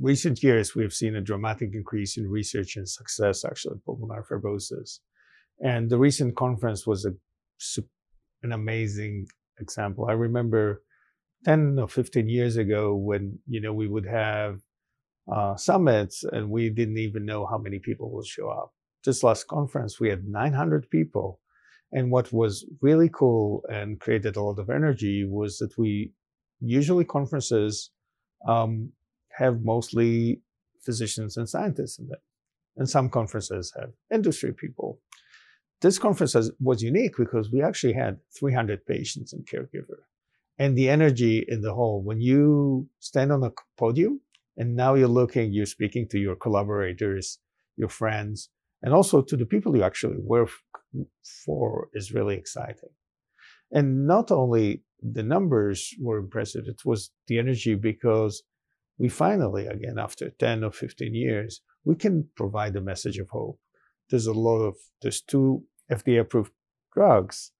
recent years, we've seen a dramatic increase in research and success actually in pulmonary fibrosis. And the recent conference was a, an amazing example. I remember 10 or 15 years ago when, you know, we would have uh, summits and we didn't even know how many people will show up. This last conference, we had 900 people. And what was really cool and created a lot of energy was that we usually conferences um, have mostly physicians and scientists in them. And some conferences have industry people. This conference was unique because we actually had 300 patients and caregiver. And the energy in the hall, when you stand on a podium and now you're looking, you're speaking to your collaborators, your friends, and also to the people you actually work for is really exciting. And not only the numbers were impressive, it was the energy because we finally, again, after 10 or 15 years, we can provide a message of hope. There's a lot of, there's two FDA approved drugs.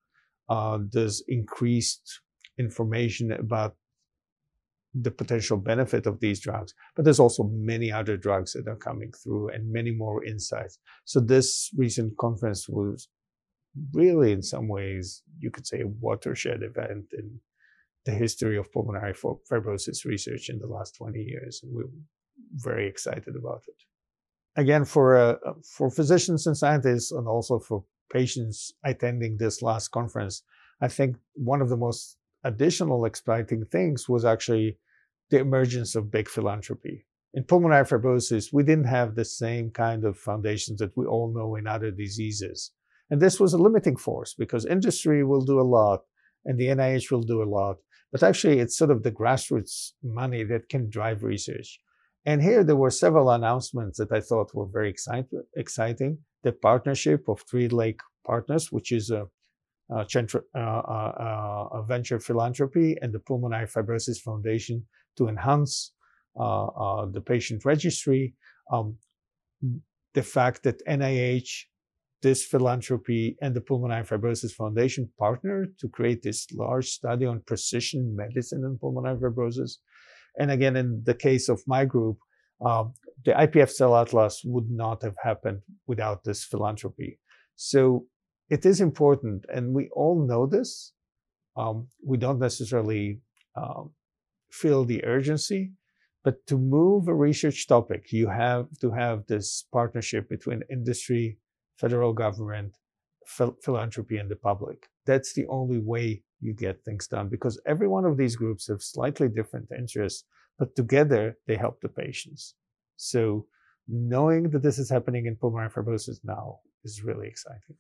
Uh, there's increased information about the potential benefit of these drugs, but there's also many other drugs that are coming through and many more insights. So this recent conference was really, in some ways, you could say a watershed event in the history of pulmonary fibrosis research in the last 20 years. And we're very excited about it. Again, for, uh, for physicians and scientists and also for patients attending this last conference, I think one of the most additional exciting things was actually the emergence of big philanthropy. In pulmonary fibrosis, we didn't have the same kind of foundations that we all know in other diseases. And this was a limiting force because industry will do a lot and the NIH will do a lot. But actually, it's sort of the grassroots money that can drive research. And here there were several announcements that I thought were very excite- exciting. The partnership of Three Lake Partners, which is a, a, a venture philanthropy, and the Pulmonary Fibrosis Foundation to enhance uh, uh, the patient registry. Um, the fact that NIH this philanthropy and the Pulmonary Fibrosis Foundation partnered to create this large study on precision medicine in pulmonary fibrosis. And again, in the case of my group, um, the IPF Cell Atlas would not have happened without this philanthropy. So it is important, and we all know this. Um, we don't necessarily um, feel the urgency, but to move a research topic, you have to have this partnership between industry, federal government, phil- philanthropy, and the public. That's the only way you get things done because every one of these groups have slightly different interests, but together they help the patients. So knowing that this is happening in pulmonary fibrosis now is really exciting.